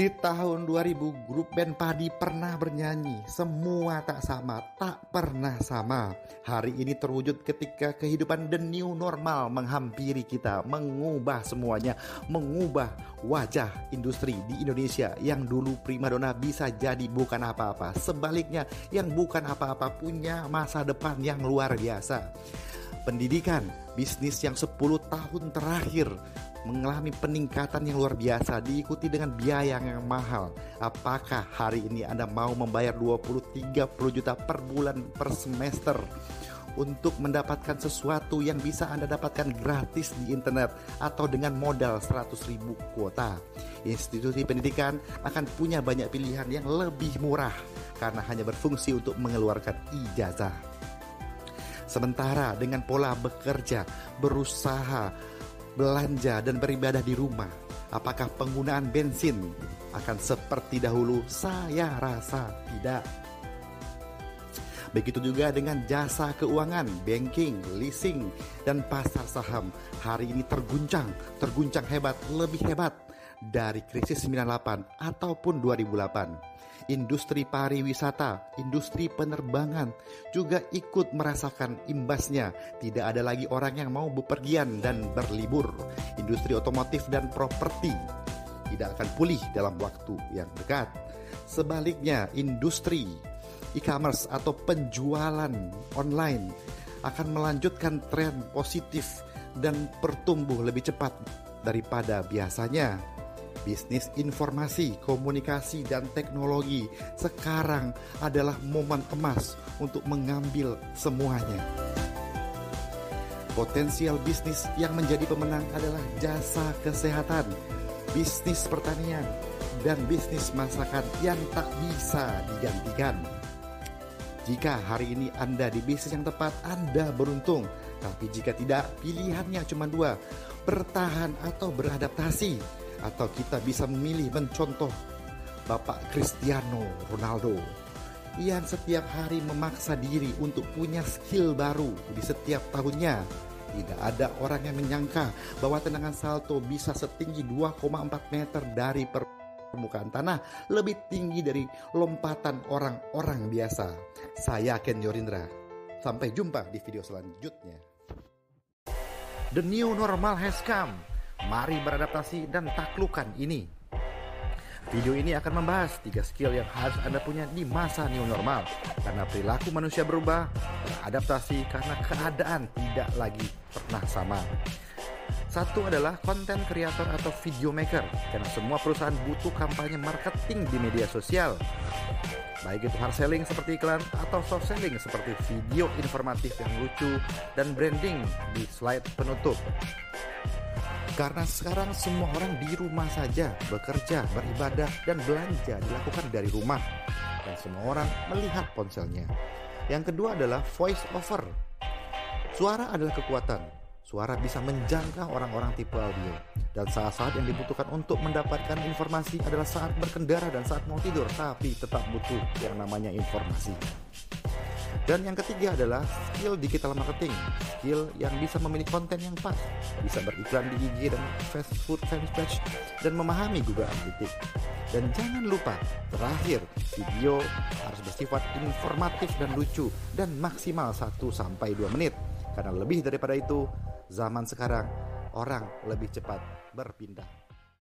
Di tahun 2000 grup band Padi pernah bernyanyi. Semua tak sama, tak pernah sama. Hari ini terwujud ketika kehidupan the new normal menghampiri kita Mengubah semuanya, mengubah wajah industri di Indonesia Yang dulu primadona bisa jadi bukan apa-apa. Sebaliknya yang bukan apa-apa punya masa depan yang luar biasa. Pendidikan, bisnis yang 10 tahun terakhir mengalami peningkatan yang luar biasa diikuti dengan biaya yang mahal. Apakah hari ini Anda mau membayar 20-30 juta per bulan per semester untuk mendapatkan sesuatu yang bisa Anda dapatkan gratis di internet atau dengan modal 100 ribu kuota. Institusi pendidikan akan punya banyak pilihan yang lebih murah karena hanya berfungsi untuk mengeluarkan ijazah. Sementara dengan pola bekerja, berusaha, belanja dan beribadah di rumah, apakah penggunaan bensin akan seperti dahulu? Saya rasa tidak. Begitu juga dengan jasa keuangan, banking, leasing, dan pasar saham. Hari ini terguncang, terguncang hebat, lebih hebat dari krisis 98 ataupun 2008. Industri pariwisata, industri penerbangan juga ikut merasakan imbasnya. Tidak ada lagi orang yang mau bepergian dan berlibur. Industri otomotif dan properti tidak akan pulih dalam waktu yang dekat. Sebaliknya, industri e-commerce atau penjualan online akan melanjutkan tren positif dan bertumbuh lebih cepat daripada biasanya. Bisnis informasi, komunikasi, dan teknologi sekarang adalah momen emas untuk mengambil semuanya. Potensial bisnis yang menjadi pemenang adalah jasa kesehatan, bisnis pertanian, dan bisnis masakan yang tak bisa digantikan. Jika hari ini Anda di bisnis yang tepat, Anda beruntung. Tapi jika tidak, pilihannya cuma dua, bertahan atau beradaptasi atau kita bisa memilih mencontoh Bapak Cristiano Ronaldo yang setiap hari memaksa diri untuk punya skill baru di setiap tahunnya. Tidak ada orang yang menyangka bahwa tendangan salto bisa setinggi 2,4 meter dari permukaan tanah, lebih tinggi dari lompatan orang-orang biasa. Saya Ken Yorindra. Sampai jumpa di video selanjutnya. The new normal has come Mari beradaptasi dan taklukan ini. Video ini akan membahas tiga skill yang harus Anda punya di masa new normal karena perilaku manusia berubah, beradaptasi karena keadaan tidak lagi pernah sama. Satu adalah konten kreator atau video maker karena semua perusahaan butuh kampanye marketing di media sosial. Baik itu hard selling seperti iklan atau soft selling seperti video informatif yang lucu dan branding di slide penutup. Karena sekarang semua orang di rumah saja bekerja, beribadah, dan belanja dilakukan dari rumah. Dan semua orang melihat ponselnya. Yang kedua adalah voice over. Suara adalah kekuatan. Suara bisa menjangkau orang-orang tipe audio. Dan saat-saat yang dibutuhkan untuk mendapatkan informasi adalah saat berkendara dan saat mau tidur, tapi tetap butuh yang namanya informasi. Dan yang ketiga adalah skill digital marketing, skill yang bisa memilih konten yang pas, bisa beriklan di IG dan fast food fanpage, dan memahami Google Analytics. Dan jangan lupa, terakhir, video harus bersifat informatif dan lucu dan maksimal 1-2 menit. Karena lebih daripada itu, zaman sekarang orang lebih cepat berpindah.